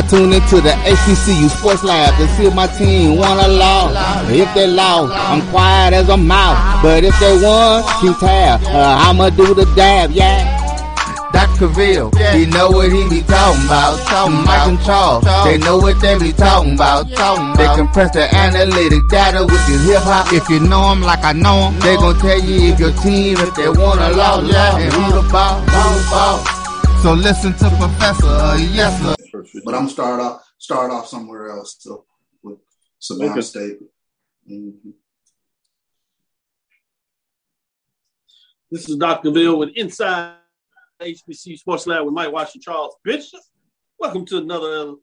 Yeah. I tune into the HBCU Sports Lab to see if my team won or lost. If they lost, I'm quiet as a mouse. But if they won, keep tab. Uh, I'ma do the dab, yeah. Dr. Ville, he know what he be talking about. Mike and Charles, they know what they be talking about. They compress the analytic data with the hip hop. If you know them like I know them, they gon' tell you if your team, if they won or lost, and who the ball, who the ball. So listen to Professor, uh, yes sir. But I'm start off start off somewhere else. So with Savannah Okay. State. Mhm. This is Dr. Bill with Inside HBC Sports Lab with Mike Washington Charles Bishop. Welcome to another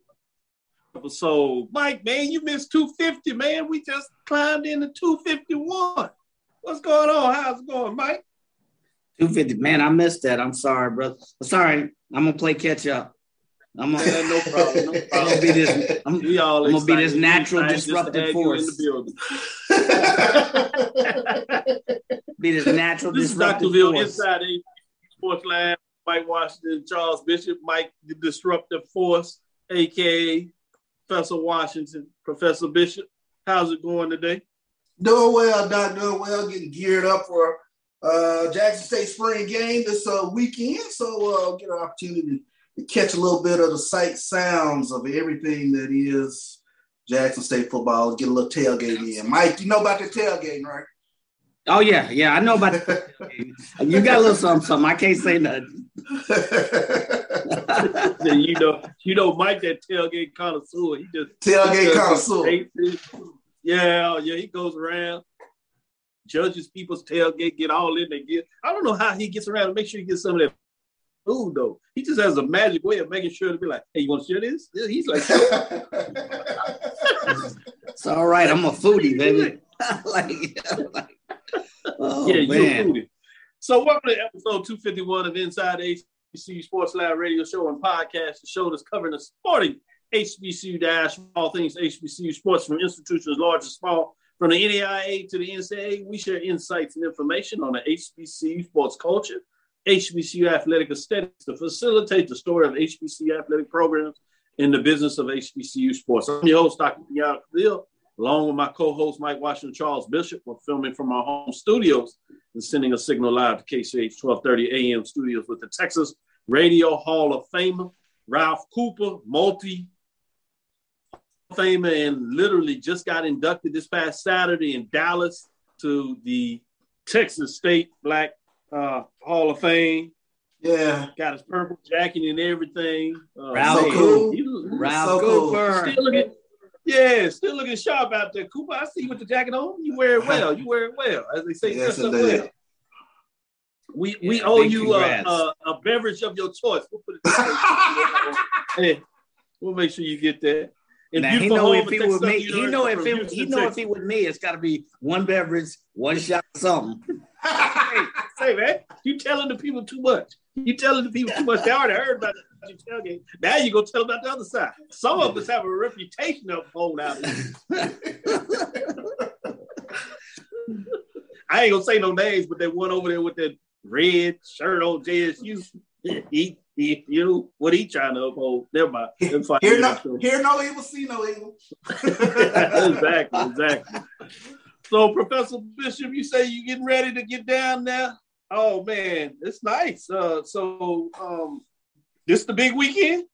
episode. Mike, man, you missed 250, man. We just climbed into 251. What's going on? How's it going, Mike? 250. Man, I missed that. I'm sorry, brother. Sorry. I'm gonna play catch up. I'm gonna, Yeah, no problem. No I'm gonna be this. I'm, We all I'm gonna be this natural Excited just to disruptive have in force. the building. be this natural This is disruptive Dr. Bill force. Inside HBC Sports Lab. Mike Washington, Charles Bishop, Mike the Disruptive Force, aka Professor Washington, Professor Bishop. How's it going today? Doing well, Doc. Doing well. Getting geared up for uh, Jackson State spring game this uh, weekend. So uh, get an opportunity to catch a little bit of the sight sounds of everything that is Jackson State football. Get a little tailgate in. Mike, you know about the tailgating, right? Oh yeah, yeah. I know about. you got a little something, something. I can't say nothing. Yeah, you know, you know, Mike, that tailgate connoisseur. He just tailgate connoisseur. Yeah, yeah, he goes around, judges people's tailgate, get all in. They get. I don't know how he gets around to make sure he gets some of that food though. He just has a magic way of making sure to be like, "Hey, you want to share this?" He's like, It's all right. I'm a foodie, baby. like, like, oh "Yeah, you're a man. foodie." So, welcome to episode 251 of Inside HBCU Sports Live Radio Show and Podcast, the show that's covering the sporting HBCU dash all things HBCU sports from institutions large and small. From the NAIA to the NCAA, we share insights and information on the HBCU sports culture, HBCU athletic aesthetics to facilitate the story of HBCU athletic programs in the business of HBCU sports. I'm your host, Dr. Kenyatta Cavil, along with my co-host, Mike Washington Charles Bishop. We're filming from our home studios and sending a signal live to KCOH 1230 AM studios with the Texas Radio Hall of Famer, Ralph Cooper, multi famer, and literally just got inducted this past Saturday in Dallas to the Texas State Black uh, Hall of Fame. yeah. Got his purple jacket and everything. Uh, Ralph So cool. He, Ralph So cool. Cooper. still looking, yeah, still looking sharp out there. Cooper, I see you with the jacket on. You wear it well. You wear it well, as they say. Yes, dress indeed. well. We we Yeah, owe you a, congrats. a, a beverage of your choice. We'll put it. hey, we'll make sure you get that. And Now, he know if in he Texas with me, he know if University he, from he know if he with me, it's got to be one beverage, one shot, something. Hey, say man, you telling the people too much. You telling the people too much. They already heard about your tailgate. Now you gonna tell them about the other side. Some of us have a reputation of holding out. I ain't gonna say no names, but that one over there with that red shirt on JSU, he, he you know what he trying to uphold. Never mind. Never mind. Hear no, hear no evil, see no evil. exactly, exactly. So, Professor Bishop, you say you getting ready to get down there? Oh man, it's nice. Uh, so, um, this the big weekend.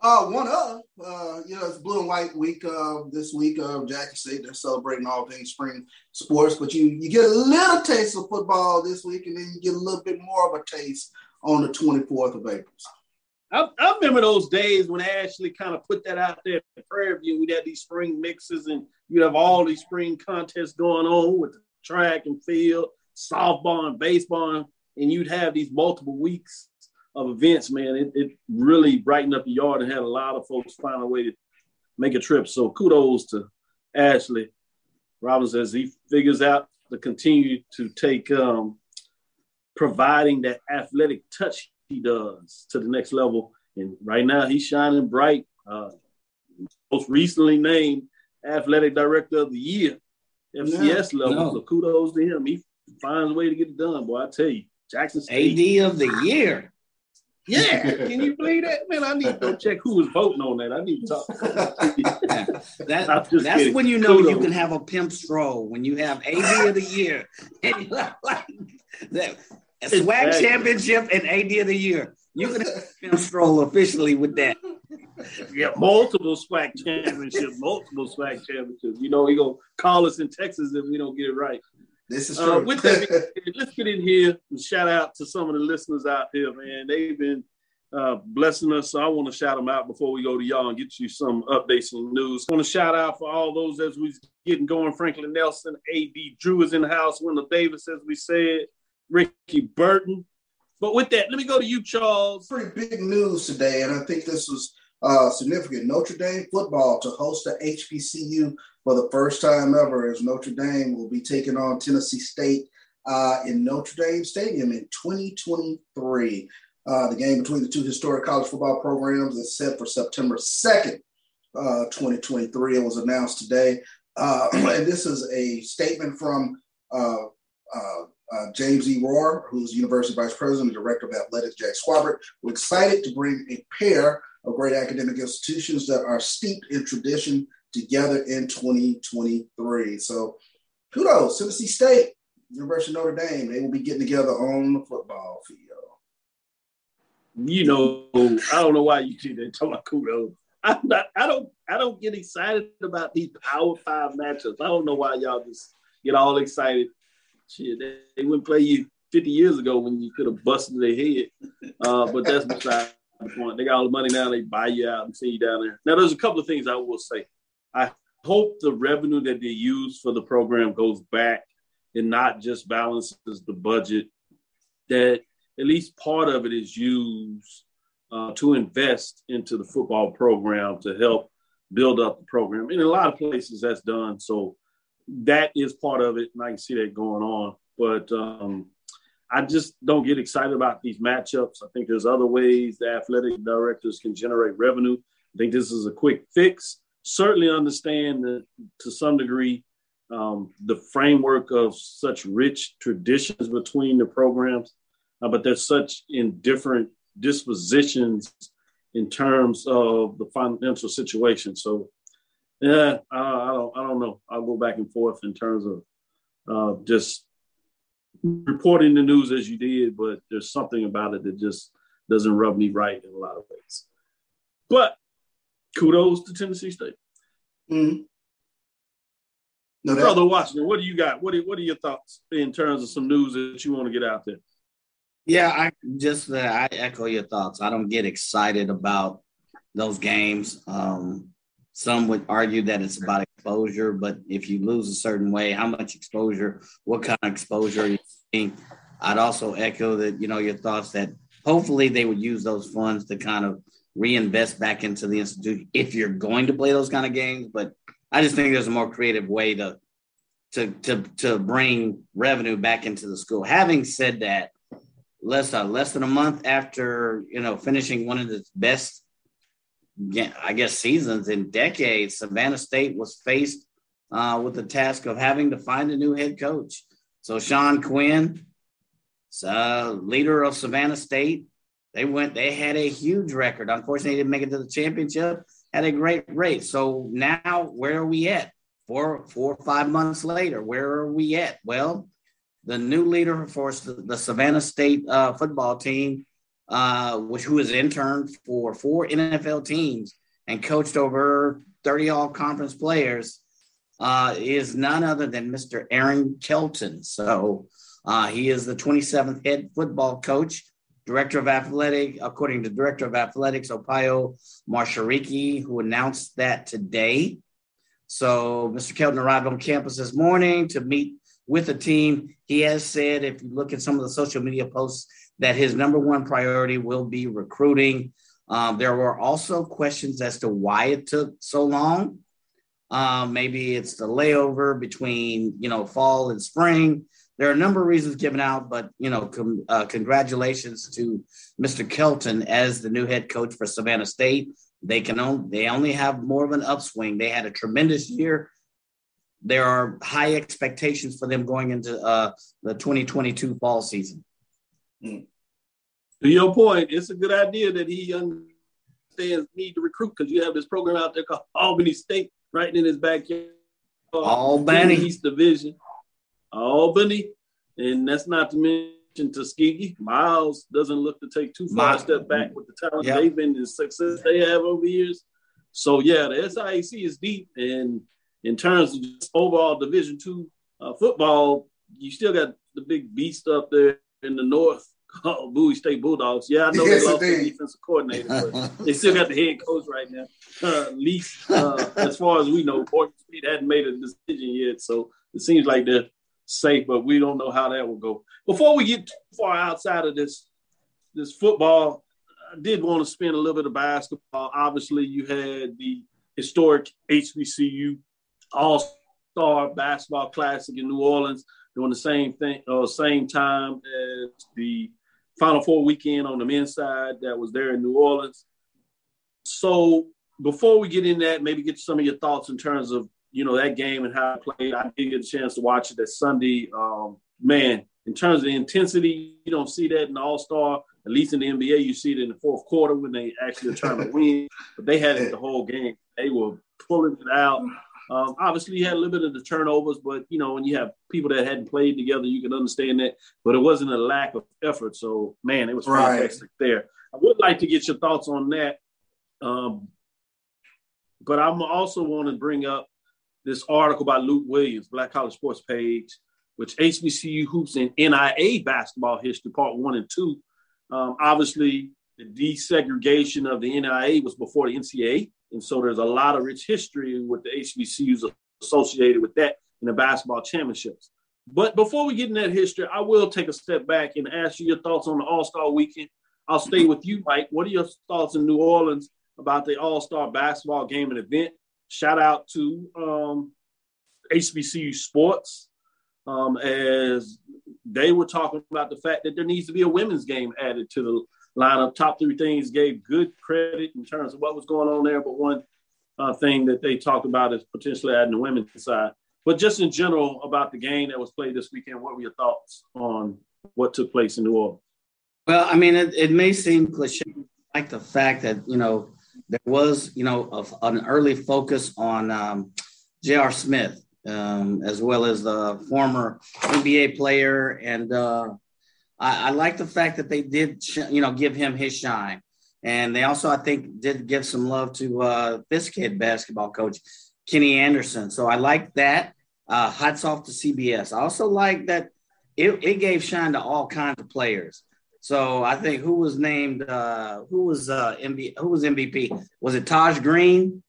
Uh, one of, uh, you know, it's Blue and White Week uh, this week. Uh, Jackson State, they're celebrating all things spring sports, but you you get a little taste of football this week, and then you get a little bit more of a taste on the 24th of April. I, I remember those days when Ashley kind of put that out there in Prairie View. We'd have these spring mixes, and you'd have all these spring contests going on with track and field, softball and baseball, and you'd have these multiple weeks of events, man, it, it really brightened up the yard and had a lot of folks find a way to make a trip. So kudos to Ashley Robinson as he figures out to continue to take um, providing that athletic touch he does to the next level. And right now he's shining bright. Uh, most recently named athletic director of the year, FCS no, level. No. So kudos to him. He finds a way to get it done, boy. I tell you, Jackson State. AD of the year. Yeah, can you believe that? Man, I need to go check who was voting on that. I need to talk. that, that's kidding. when you know Kudos. you can have a pimp stroll when you have AD of the year and you like that swag exactly. championship and AD of the year. You can have stroll officially with that. Yeah, multiple swag championships, multiple swag championships. You know, he gonna call us in Texas if we don't get it right. This is uh, true. Uh, with that, let's get in here and shout out to some of the listeners out here, man. They've been uh, blessing us. So I want to shout them out before we go to y'all and get you some updates and news. I want to shout out for all those as we getting going. Franklin Nelson, A.D. Drew is in the house. Wendell Davis, as we said, Ricky Burton. But with that, let me go to you, Charles. Pretty big news today, and I think this was uh, significant. Notre Dame football to host a HBCU for the first time ever as Notre Dame will be taking on Tennessee State uh, in Notre Dame Stadium in 2023. Uh, the game between the two historic college football programs is set for September 2nd, uh, 2023. It was announced today. Uh, and this is a statement from uh, James E. Rohr, who's University Vice President and Director of Athletics, Jack Swarbrick. We're excited to bring a pair of great academic institutions that are steeped in tradition together in 2023. So kudos, Tennessee State, University of Notre Dame. They will be getting together on the football field. You know, I don't know why you keep talking about kudos. I'm not, I don't I don't get excited about these power five matchups. I don't know why y'all just get all excited. Shit, they, they wouldn't play you 50 years ago when you could have busted their head. Uh, but that's beside the point. They got all the money now, they buy you out and see you down there. Now there's a couple of things I will say. I hope the revenue that they use for the program goes back and not just balances the budget, that at least part of it is used uh, to invest into the football program to help build up the program. In a lot of places, that's done. So that is part of it, and I can see that going on. But um, I just don't get excited about these matchups. I think there's other ways the athletic directors can generate revenue. I think this is a quick fix certainly understand that to some degree um, the framework of such rich traditions between the programs, uh, but there's such in different dispositions in terms of the financial situation. So, yeah, I, I don't, I don't know. I'll go back and forth in terms of uh, just reporting the news as you did, but there's something about it that just doesn't rub me right in a lot of ways. But kudos to Tennessee State. Mm-hmm. No, Brother Washington, what do you got? What are, what are your thoughts in terms of some news that you want to get out there? Yeah, I just uh, I echo your thoughts. I don't get excited about those games. Um, some would argue that it's about exposure, but if you lose a certain way, how much exposure? What kind of exposure are you seeing? I'd also echo that you know your thoughts that hopefully they would use those funds to kind of reinvest back into the institution if you're going to play those kind of games. But I just think there's a more creative way to to to to bring revenue back into the school. Having said that, less uh, less than a month after you know finishing one of the best, I guess, seasons in decades, Savannah State was faced uh, with the task of having to find a new head coach. So Sean Quinn, uh, leader of Savannah State, they went, they had a huge record. Unfortunately, didn't make it to the championship, had a great race. So now where are we at? Four, four five months later, where are we at? Well, the new leader for the Savannah State uh, football team uh, which who has interned for four NFL teams and coached over 30 all conference players, uh, is none other than Mr. Aaron Kelton. So uh, he is the 27th head football coach, director of athletic, according to director of athletics, Opio Mashariki, who announced that today. So Mr. Kelton arrived on campus this morning to meet with the team. He has said, if you look at some of the social media posts, that his number one priority will be recruiting. Um, there were also questions as to why it took so long. Um, maybe it's the layover between you know fall and spring. There are a number of reasons given out, but you know, com- uh, congratulations to Mr. Kelton as the new head coach for Savannah State. They can only they only have more of an upswing. They had a tremendous year. There are high expectations for them going into uh, the 2022 fall season. To your point, it's a good idea that he understands need to recruit because you have this program out there called Albany State right in his backyard. Albany East Division, Albany, and that's not to mention Tuskegee. Miles doesn't look to take too far a step back with the talent Yep. they've been, the success they have over years. So yeah, the SIAC is deep, and in terms of just overall Division two uh, football, you still got the big beast up there in the north called Bowie State Bulldogs. Yeah, I know Yes, they lost their defensive coordinator, but they still got the head coach right now. Uh, at least uh, as far as we know, Oregon State hadn't made a decision yet, so it seems like they're safe, but we don't know how that will go. Before we get too far outside of this this football, I did want to spend a little bit of basketball. Obviously, you had the historic HBCU All Star Basketball Classic in New Orleans doing the same thing, uh, same time as the Final Four weekend on the men's side that was there in New Orleans. So before we get in that, maybe get some of your thoughts in terms of you know that game and how it played. I did get a chance to watch it that Sunday. Um, man, in terms of the intensity, you don't see that in the All Star. At least in the NBA, you see it in the fourth quarter when they actually are trying to win. But they had it the whole game. They were pulling it out. Um, obviously, you had a little bit of the turnovers, but you know when you have people that hadn't played together, you can understand that. But it wasn't a lack of effort. So, man, it was Right. fantastic there. I would like to get your thoughts on that. Um, but I'm also want to bring up this article by Luke Williams, Black College Sports page, which HBCU hoops and NAIA basketball history, part one and two. Um, obviously, the desegregation of the NAIA was before the NCAA, and so there's a lot of rich history with the HBCUs associated with that in the basketball championships. But before we get in that history, I will take a step back and ask you your thoughts on the All Star Weekend. I'll stay with you, Mike. What are your thoughts in New Orleans about the All Star basketball game and event? Shout out to um, HBCU Sports um, as they were talking about the fact that there needs to be a women's game added to the lineup. Top three things gave good credit in terms of what was going on there, but one uh, thing that they talked about is potentially adding the women's side. But just in general about the game that was played this weekend, what were your thoughts on what took place in New Orleans? Well, I mean, it, it may seem cliche, like the fact that you know there was you know of an early focus on um, J.R. Smith, um, as well as the former NBA player, and uh, I, I like the fact that they did sh- you know give him his shine, and they also I think did give some love to uh, this kid basketball coach Kenny Anderson. So I like that. Uh, hats off to CBS. I also like that it, it gave shine to all kinds of players. So I think who was named uh who was uh MV, who was MVP? Was it Taj Green?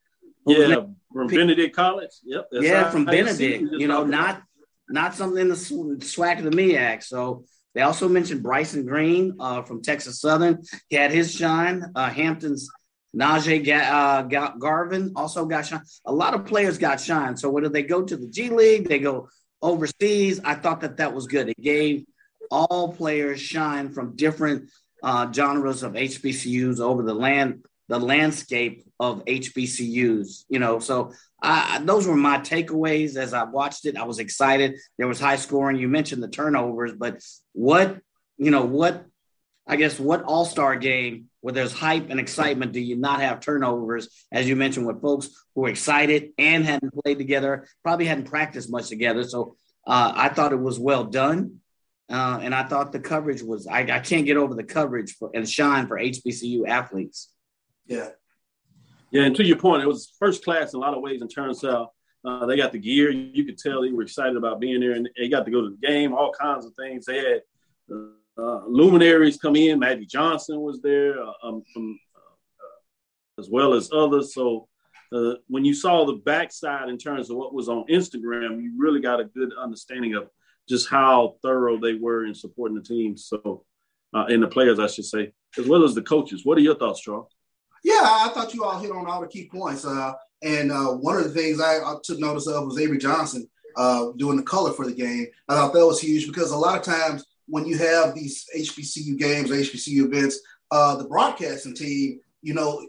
Who Yeah, from Benedict College. Yep. yeah, from Benedict. You know, not not something in the swag of the MEAC. So they also mentioned Bryson Green uh, from Texas Southern. He had his shine. Uh, Hampton's Najee Ga- uh, Ga- Garvin also got shine. A lot of players got shine. So whether they go to the G League, they go overseas. I thought that that was good. It gave all players shine from different uh, genres of HBCUs over the land, the landscape of HBCUs. You know, so I, those were my takeaways as I watched it. I was excited. There was high scoring. You mentioned the turnovers, but what you know, what I guess what All Star game where there's hype and excitement do you not have turnovers? As you mentioned, with folks who were excited and hadn't played together, probably hadn't practiced much together. So uh, I thought it was well done. uh, and I thought the coverage was. I, I can't get over the coverage for, and shine for HBCU athletes. Yeah. Yeah, and to your point, it was first class in a lot of ways in terms of uh, they got the gear. You could tell they were excited about being there, and they got to go to the game. All kinds of things. They had uh, luminaries come in. Magic Johnson was there, uh, um, from, uh, as well as others. So uh, when you saw the backside in terms of what was on Instagram, you really got a good understanding of just how thorough they were in supporting the team. So, uh, and the players, I should say, as well as the coaches. What are your thoughts, Charles? Yeah, I thought you all hit on all the key points. Uh, and uh, one of the things I, I, took notice of was Avery Johnson uh, doing the color for the game. I thought that was huge because a lot of times when you have these HBCU games, HBCU events, uh, the broadcasting team, you know,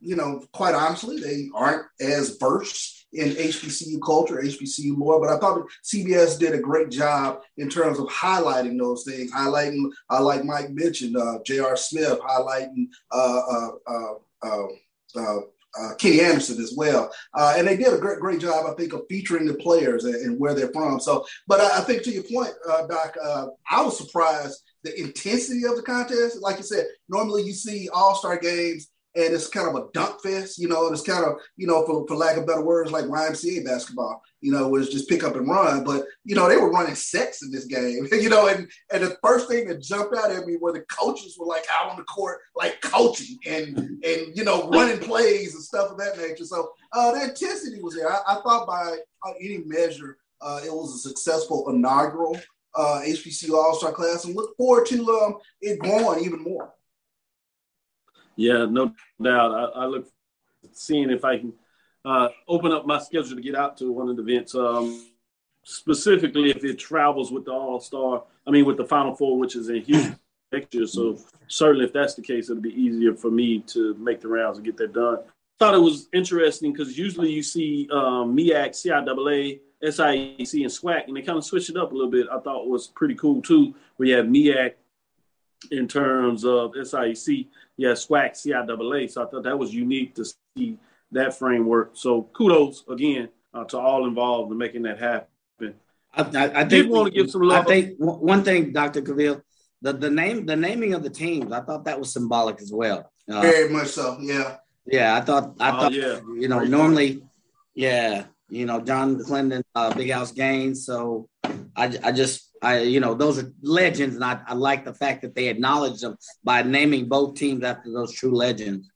you know, quite honestly, they aren't as versed in HBCU culture, HBCU more. But I thought CBS did a great job in terms of highlighting those things, highlighting, uh, like Mike mentioned, uh, J.R. Smith, highlighting uh, uh, uh, uh, Kenny Anderson as well. Uh, and they did a great, great job, I think, of featuring the players and, and where they're from. So, but I, I think to your point, Doc, I was surprised the intensity of the contest. Like you said, normally you see All Star games and it's kind of a dunk fest, you know, and it's kind of, you know, for, for lack of better words, like YMCA basketball, you know, was just pick up and run. But, you know, they were running sets in this game, you know, and, and the first thing that jumped out at me were the coaches were like out on the court, like coaching and, and, you know, running plays and stuff of that nature. So uh, the intensity was there. I, I thought by uh, any measure, uh, it was a successful inaugural uh, HBCU All-Star class and look forward to um, it growing even more. Yeah, no doubt. I, I look seeing if I can uh, open up my schedule to get out to one of the events. Um, specifically, if it travels with the All Star, I mean, with the Final Four, which is in Houston next year. So certainly, if that's the case, it'll be easier for me to make the rounds and get that done. Thought it was interesting because usually you see um, MEAC, CIAA, SIAC, and SWAC, and they kind of switch it up a little bit. I thought was pretty cool too, where you have MEAC in terms of SIAC yeah, SWAC, CIAA. So I thought that was unique to see that framework. So kudos again uh, to all involved in making that happen. I, I, I did want to give some love. I think one thing, Dr. Cavil, the, the name, the naming of the teams, I thought that was symbolic as well. Uh, Very much so. Yeah. Yeah, I thought, I oh, thought, yeah. you know, normally, yeah, you know, John McLendon, uh, Big House Gaines. So I, I just, I, you know, those are legends, and I, I like the fact that they acknowledge them by naming both teams after those true legends.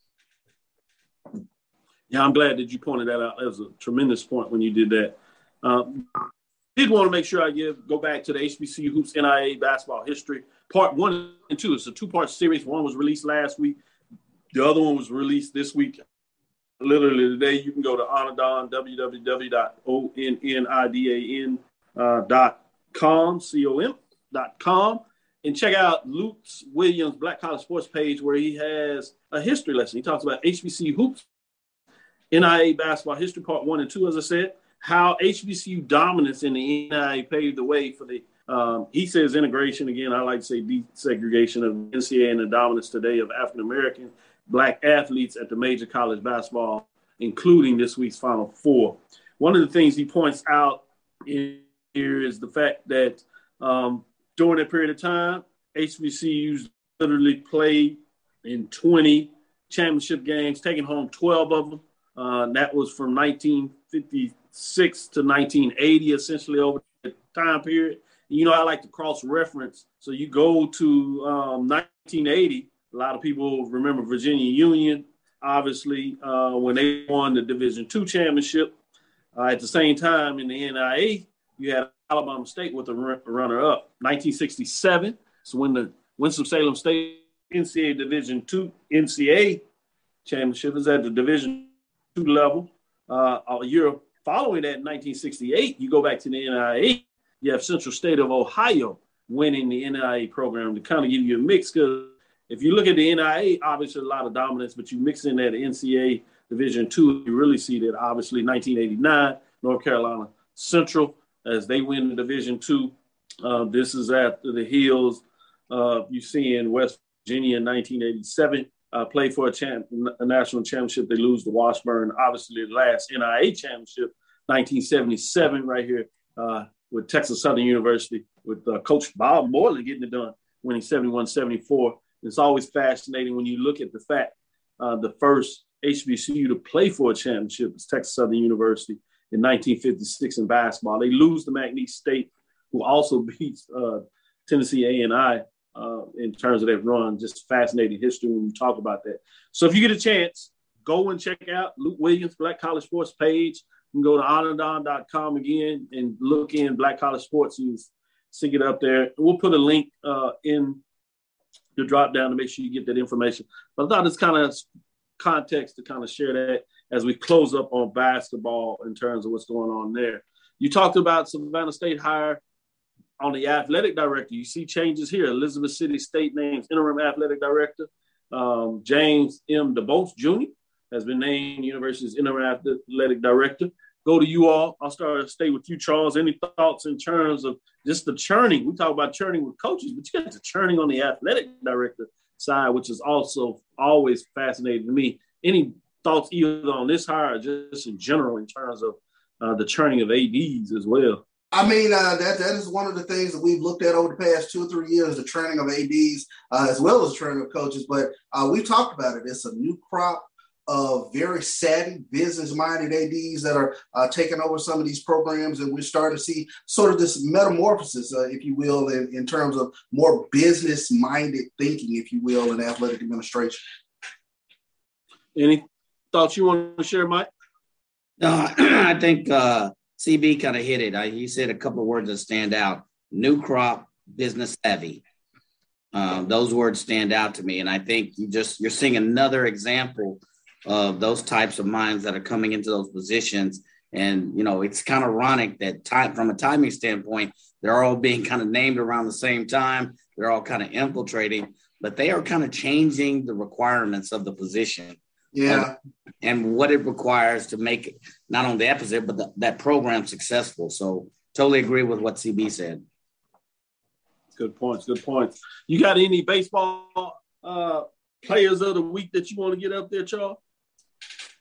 Yeah, I'm glad that you pointed that out. That was a tremendous point when you did that. Um, did want to make sure I give go back to the HBCU hoops NAIA basketball history part one and two. It's a two part series. One was released last week. The other one was released this week. Literally today, you can go to Onnidan www.onnidan dot com, C-O-M dot com, and check out Luke's Williams Black College Sports page where he has a history lesson. He talks about HBCU hoops, NAIA basketball history part one and two, as I said, how HBCU dominance in the NAIA paved the way for the um, he says integration again. I like to say desegregation of NCAA and the dominance today of African American black athletes at the major college basketball, including this week's Final Four. One of the things he points out in here is the fact that um, during that period of time, HBCUs literally played in 20 championship games, taking home 12 of them. Uh, that was from 1956 to 1980, essentially over the time period. You know, I like to cross reference. So you go to um, 1980, a lot of people remember Virginia Union, obviously, uh, when they won the Division two championship. Uh, at the same time, in the NAIA, you had Alabama State with the runner up. 1967 so when the Winston-Salem State NCAA Division two NCAA championship is at the Division two level. Uh, a year following that, in 1968, you go back to the NAIA. You have Central State of Ohio winning the NAIA program to kind of give you a mix. Because if you look at the NAIA, obviously a lot of dominance, but you mix in that NCAA Division two, you really see that obviously 1989 North Carolina Central as they win Division Two. Uh, this is after the heels uh, you see in West Virginia in 1987. Uh, play for a, champ, a national championship. They lose to Washburn. Obviously, the last NAIA championship, 1977, right here uh, with Texas Southern University. with uh, Coach Bob Moreland getting it done, winning 71 74. It's always fascinating when you look at the fact uh, the first HBCU to play for a championship is Texas Southern University in 1956 in basketball. They lose to McNeese State, who also beats uh, Tennessee A&I uh, in terms of that run. Just fascinating history when you talk about that. So if you get a chance, go and check out Luke Williams Black College Sports page. You can go to onnidan.com again and look in Black College Sports. You see it up there. We'll put a link uh, in the drop down to make sure you get that information. But I thought it's kind of context to kind of share that as we close up on basketball in terms of what's going on there. You talked about Savannah State hire on the athletic director. You see changes here. Elizabeth City State names interim athletic director. Um, James M. DeBose Jr. has been named University's interim athletic director. Go to you all. I'll start stay with you, Charles. Any thoughts in terms of just the churning? We talk about churning with coaches, but you got the churning on the athletic director side, which is also always fascinating to me. Any thoughts either on this hire or just in general in terms of uh, the churning of ADs as well? I mean, uh, that that is one of the things that we've looked at over the past two or three years: the training of ads uh, as well as training of coaches. But uh, we talked about it. It's a new crop of very savvy, business-minded ads that are uh, taking over some of these programs, and we're starting to see sort of this metamorphosis, uh, if you will, in, in terms of more business-minded thinking, if you will, in athletic administration. Any thoughts you want to share, Mike? No, I think uh, CB kind of hit it. I, he said a couple of words that stand out: new crop, business savvy. Um, those words stand out to me, and I think you just you're seeing another example of those types of minds that are coming into those positions. And you know, it's kind of ironic that time from a timing standpoint, they're all being kind of named around the same time. They're all kind of infiltrating, but they are kind of changing the requirements of the position. Yeah. and what it requires to make not only the episode, but the, that program successful. So totally agree with what CB said. Good points. Good points. You got any baseball uh, players of the week that you want to get up there, Charles?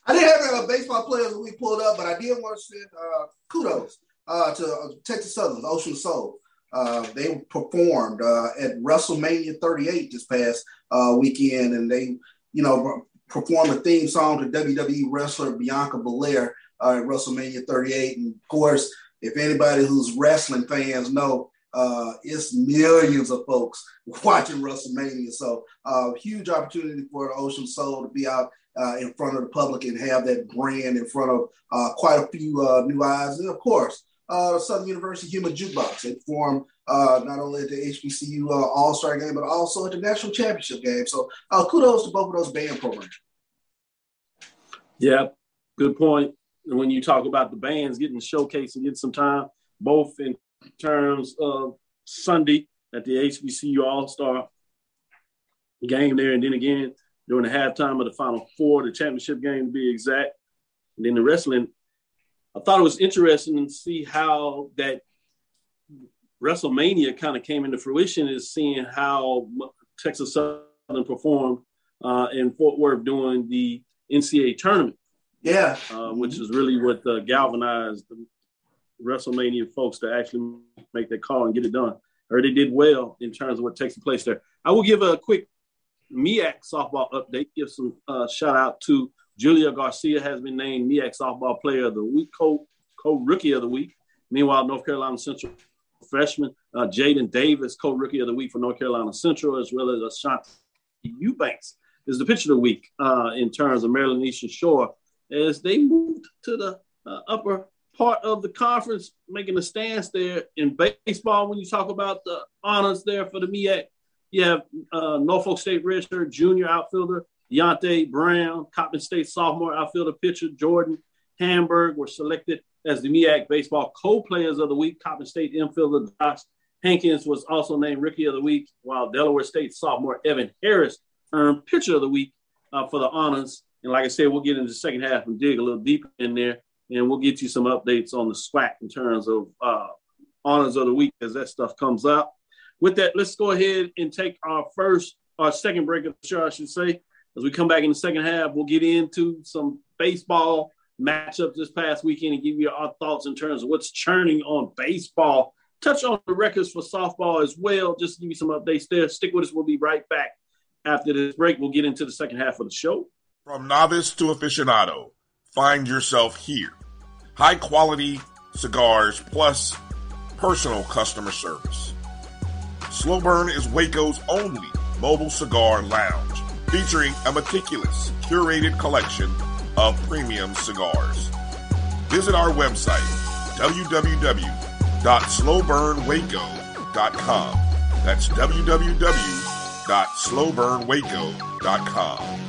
I didn't have a baseball players that we pulled up, but I did want to send uh, kudos uh, to uh, Texas Southern, Ocean Soul. Uh, they performed uh, at WrestleMania 38 this past uh, weekend, and they, you know, performed a theme song to WWE wrestler Bianca Belair uh, at WrestleMania 38. And of course, if anybody who's wrestling fans know, uh, it's millions of folks watching WrestleMania. So, uh, huge opportunity for Ocean Soul to be out uh, in front of the public and have that brand in front of uh, quite a few uh, new eyes. And of course, uh, Southern University Human Jukebox. They performed uh, not only at the HBCU uh, All Star game, but also at the National Championship game. So uh, kudos to both of those band programs. Yeah, good point. When you talk about the bands getting showcased and getting some time, both in terms of Sunday at the HBCU All Star game there, and then again during the halftime of the Final Four, the championship game to be exact, and then the wrestling. I thought it was interesting to see how that WrestleMania kind of came into fruition is seeing how Texas Southern performed uh, in Fort Worth during the NCAA tournament. Yeah. Uh, which is really what uh, galvanized the WrestleMania folks to actually make that call and get it done. I heard they did well in terms of what takes place there. I will give a quick MEAC softball update. Give some uh, shout out to Julia Garcia has been named MEAC softball player of the week, co co rookie of the week. Meanwhile, North Carolina Central freshman uh, Jaden Davis, co rookie of the week for North Carolina Central, as well as Ashanti Eubanks is the pitcher of the week uh, in terms of Maryland Eastern Shore as they moved to the uh, upper part of the conference, making a stance there in baseball. When you talk about the honors there for the MEAC, you have uh, Norfolk State redshirt junior outfielder Deontay Brown, Coppin State sophomore outfielder pitcher Jordan Hamburg were selected as the MEAC baseball co-players of the week. Coppin State infielder Josh Hankins was also named rookie of the week, while Delaware State sophomore Evan Harris earned pitcher of the week uh, for the honors. And like I said, we'll get into the second half and dig a little deeper in there, and we'll get you some updates on the SWAC in terms of uh, honors of the week as that stuff comes out. With that, let's go ahead and take our first, our second break of the show, I should say. As we come back in the second half, we'll get into some baseball matchups this past weekend and give you our thoughts in terms of what's churning on baseball touch on the records for softball as well. Just to give you some updates there. Stick with us. We'll be right back after this break. We'll get into the second half of the show. From novice to aficionado, find yourself here. High quality cigars plus personal customer service. Slow Burn is Waco's only mobile cigar lounge, featuring a meticulous, curated collection of premium cigars. Visit our website, www.slowburnwaco.com. That's www.slowburnwaco.com.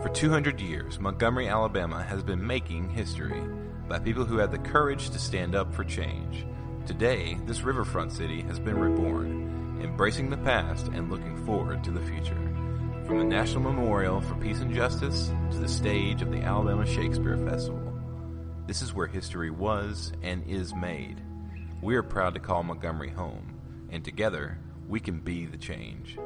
For 200 years, Montgomery, Alabama has been making history by people who had the courage to stand up for change. Today, this riverfront city has been reborn, embracing the past and looking forward to the future. From the National Memorial for Peace and Justice to the stage of the Alabama Shakespeare Festival, this is where history was and is made. We are proud to call Montgomery home, and together we can be the change.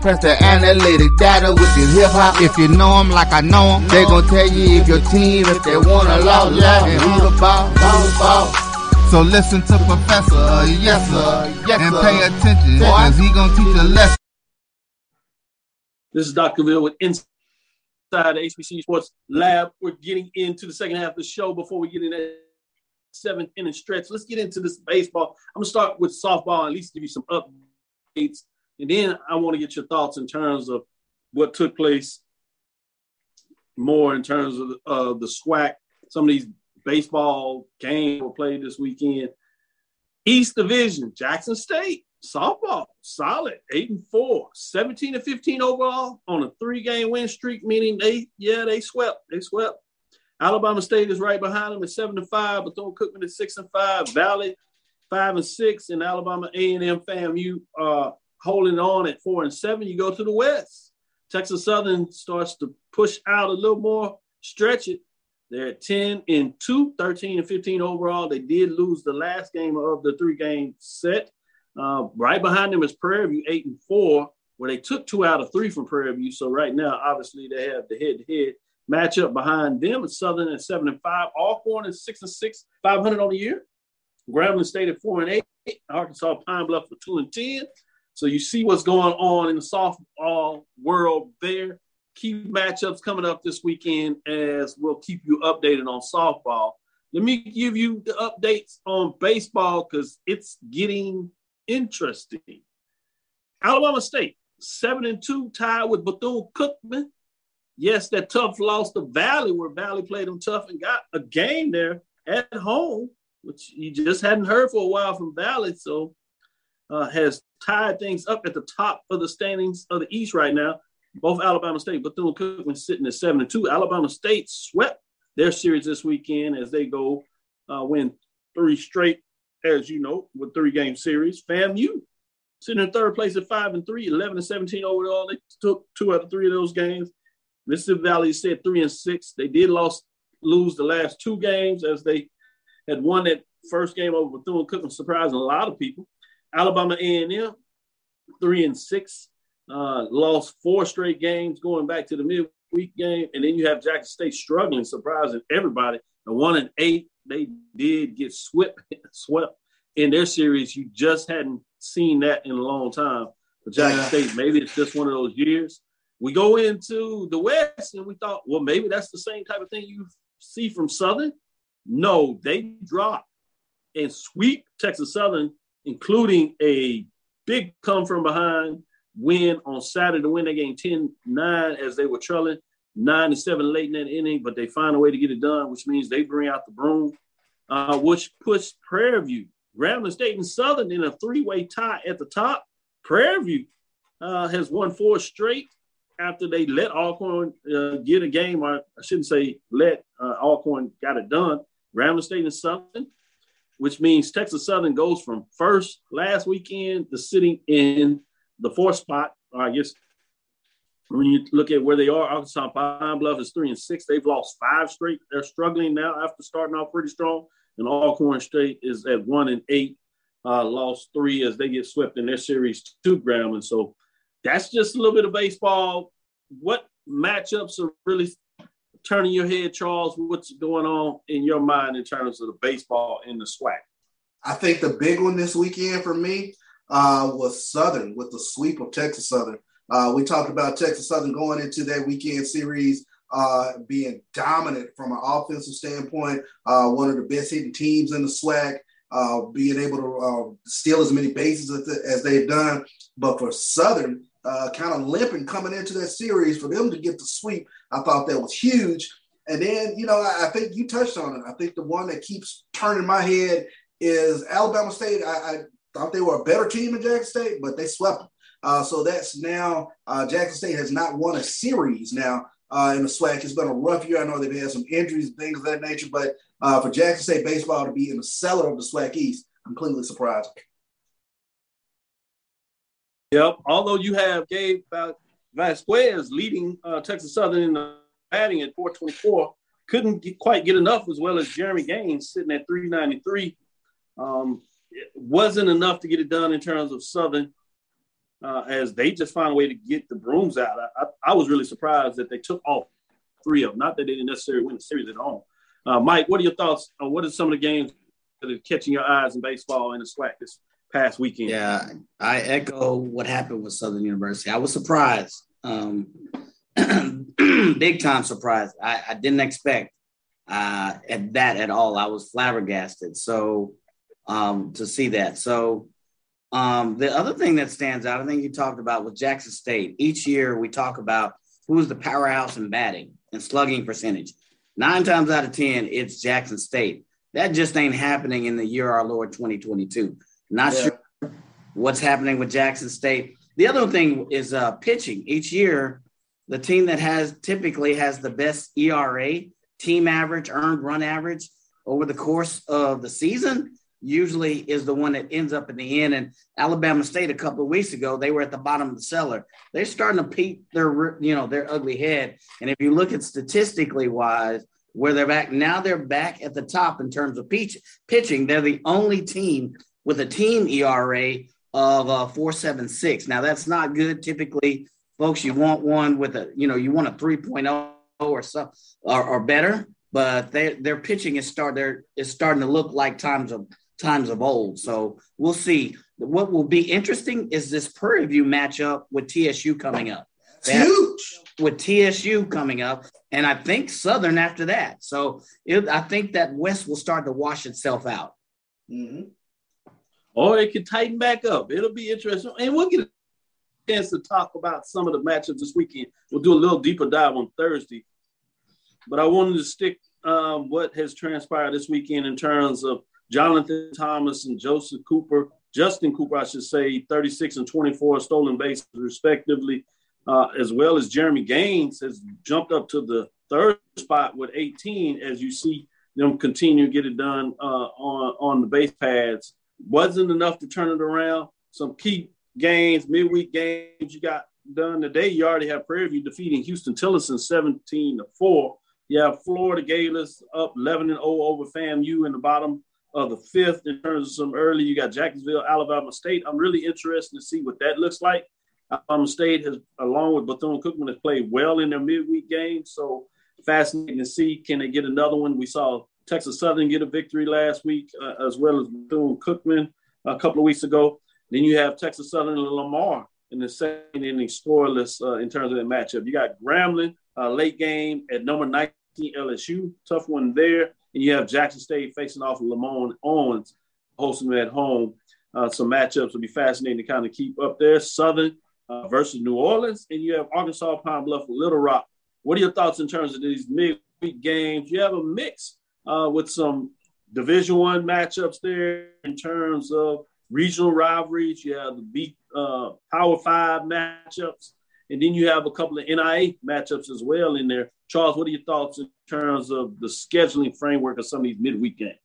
Press the analytic data with this hip hop. If you know 'em like I know 'em, they gon' tell you if your team, if they wanna law, yeah, and who the ball, who the ball. So listen to Professor, uh, yes sir, yes, and pay attention, cause he gon' teach a lesson. This is Dr. Ville with Inside the HBC Sports Lab. We're getting into the second half of the show before we get in that seventh inning stretch. Let's get into this baseball. I'm gonna start with softball and at least give you some updates, and then I want to get your thoughts in terms of what took place more in terms of uh, the SWAC. Some of these baseball games were played this weekend. East Division, Jackson State, softball, solid, eight and four, 17 and 15 overall on a three-game win streak, meaning they, yeah, they swept. They swept. Alabama State is right behind them at seven and five, Bethune Cookman at six and five, Valley five and six, and Alabama A&M FAMU uh, holding on at four and seven. You go to the West. Texas Southern starts to push out a little more, stretch it. They're at 10 and 2, 13 and 15 overall. They did lose the last game of the three game set. Uh, right behind them is Prairie View, 8 and 4, where they took two out of three from Prairie View. So right now, obviously, they have the head to head matchup behind them. Southern at 7 and 5, Alcorn is 6 and 6, 500 on the year. Grambling State at 4 and 8, Arkansas Pine Bluff for 2 and 10. So you see what's going on in the softball world there. Key matchups coming up this weekend as we'll keep you updated on softball. Let me give you the updates on baseball because it's getting interesting. Alabama State, seven and two, tied with Bethune Cookman. Yes, that tough loss to Valley, where Valley played them tough and got a game there at home, which you just hadn't heard for a while from Valley. So uh, has tied things up at the top of the standings of the East right now. Both Alabama State, Bethune Cookman sitting at seven and two. Alabama State swept their series this weekend as they go uh, win three straight, as you know, with three game series. FAMU sitting in third place at five and three, 11 and 17 overall. They took two out of three of those games. Mississippi Valley said three and six. They did lost lose the last two games as they had won that first game over Bethune Cookman, surprising a lot of people. Alabama A&M, three and six, uh, lost four straight games going back to the midweek game, and then you have Jackson State struggling, surprising everybody. The one and eight, they did get swept, swept in their series. You just hadn't seen that in a long time. But Jackson Yeah. State, maybe it's just one of those years. We go into the West, and we thought, well, maybe that's the same type of thing you see from Southern. No, they dropped and sweep Texas Southern, including a big come from behind win on Saturday win that game 10 9 as they were trailing nine to seven late in that inning, but they find a way to get it done, which means they bring out the broom, uh, which puts Prairie View, Grambling State, and Southern in a three way tie at the top. Prairie View uh, has won four straight after they let Alcorn uh, get a game, or I shouldn't say let uh, Alcorn got it done. Grambling State and Southern, which means Texas Southern goes from first last weekend to sitting in the fourth spot, I guess when you look at where they are, Arkansas Pine Bluff is three and six. They've lost five straight. They're struggling now after starting off pretty strong. And Alcorn State is at one and eight, uh, lost three as they get swept in their series two ground. And so that's just a little bit of baseball. What matchups are really turning your head, Charles? What's going on in your mind in terms of the baseball in the SWAC? I think the big one this weekend for me uh, was Southern with the sweep of Texas Southern. Uh, we talked about Texas Southern going into that weekend series uh, being dominant from an offensive standpoint, uh, one of the best hitting teams in the SWAC, uh, being able to uh, steal as many bases as, as, they've done. But for Southern, uh, kind of limping coming into that series, for them to get the sweep, I thought that was huge. And then, you know, I, I think you touched on it. I think the one that keeps turning my head is Alabama State. I, I thought they were a better team than Jackson State, but they swept them. Uh, so that's now uh, Jackson State has not won a series now uh, in the SWAC. It's been a rough year. I know they've had some injuries, and things of that nature, but uh, for Jackson State baseball to be in the cellar of the SWAC East, I'm completely surprising. Yep. Although you have Gabe Vasquez leading uh, Texas Southern in the batting at 424, couldn't get, quite get enough as well as Jeremy Gaines sitting at 393. Um, wasn't enough to get it done in terms of Southern uh, as they just found a way to get the brooms out. I, I, I, was really surprised that they took off three of them. Not that they didn't necessarily win the series at home. Uh, Mike, what are your thoughts on what are some of the games that are catching your eyes in baseball and the SWAC this past weekend? Yeah, I echo what happened with Southern University. I was surprised, um, big time surprised. I, I didn't expect uh, at that at all. I was flabbergasted. So um, to see that. So um, the other thing that stands out, I think you talked about with Jackson State. Each year we talk about who's the powerhouse in batting and slugging percentage. Nine times out of 10, it's Jackson State. That just ain't happening in the year our Lord 2022. Not yeah. sure what's happening with Jackson State. The other thing is uh, pitching. Each year, the team that has typically has the best ERA, team average, earned run average over the course of the season usually is the one that ends up in the end. And Alabama State a couple of weeks ago, they were at the bottom of the cellar. They're starting to peek their, you know, their ugly head. And if you look at statistically wise, where they're back now, they're back at the top in terms of pitch, pitching. They're the only team with a team ERA of uh, 4.76. Now that's not good. Typically, folks, you want one with a, you know, you want a 3.0 or so or, or better. But they, their pitching is start there is starting to look like times of times of old. So we'll see. What will be interesting is this Prairie View matchup with TSU coming up. Huge with TSU coming up, and I think Southern after that. So it, I think that West will start to wash itself out. Mm-hmm. Or it could tighten back up. It'll be interesting, and we'll get a chance to talk about some of the matchups this weekend. We'll do a little deeper dive on Thursday, but I wanted to stick um, what has transpired this weekend in terms of Jonathan Thomas and Joseph Cooper, Justin Cooper, I should say, 36 and 24 stolen bases, respectively, uh, as well as Jeremy Gaines has jumped up to the third spot with 18, as you see them continue to get it done uh, on, on the base pads. Wasn't enough to turn it around. Some key games, midweek games you got done today. You already have Prairie View defeating Huston Tillotson 17 to 4. You have Florida Gators up 11 and 0 over FAMU in the bottom of the fifth in terms of some early. You got Jacksonville, Alabama State. I'm really interested to see what that looks like. Alabama State has, along with Bethune Cookman, has played well in their midweek game. So fascinating to see. Can they get another one? We saw Texas Southern get a victory last week, uh, as well as Bethune Cookman a couple of weeks ago. Then you have Texas Southern and Lamar in the second inning scoreless uh, in terms of that matchup. You got Grambling uh, late game at number 19 LSU, tough one there. and you have Jackson State facing off LeMoyne-Owens, hosting them at home. Uh, some matchups will be fascinating to kind of keep up there. Southern uh, versus New Orleans, and you have Arkansas Pine Bluff Little Rock. What are your thoughts in terms of these midweek games? You have a mix uh, with some Division One matchups there in terms of regional rivalries. You have the beat uh, Power Five matchups, and then you have a couple of NAIA matchups as well in there. Charles, what are your thoughts in terms of the scheduling framework of some of these midweek games?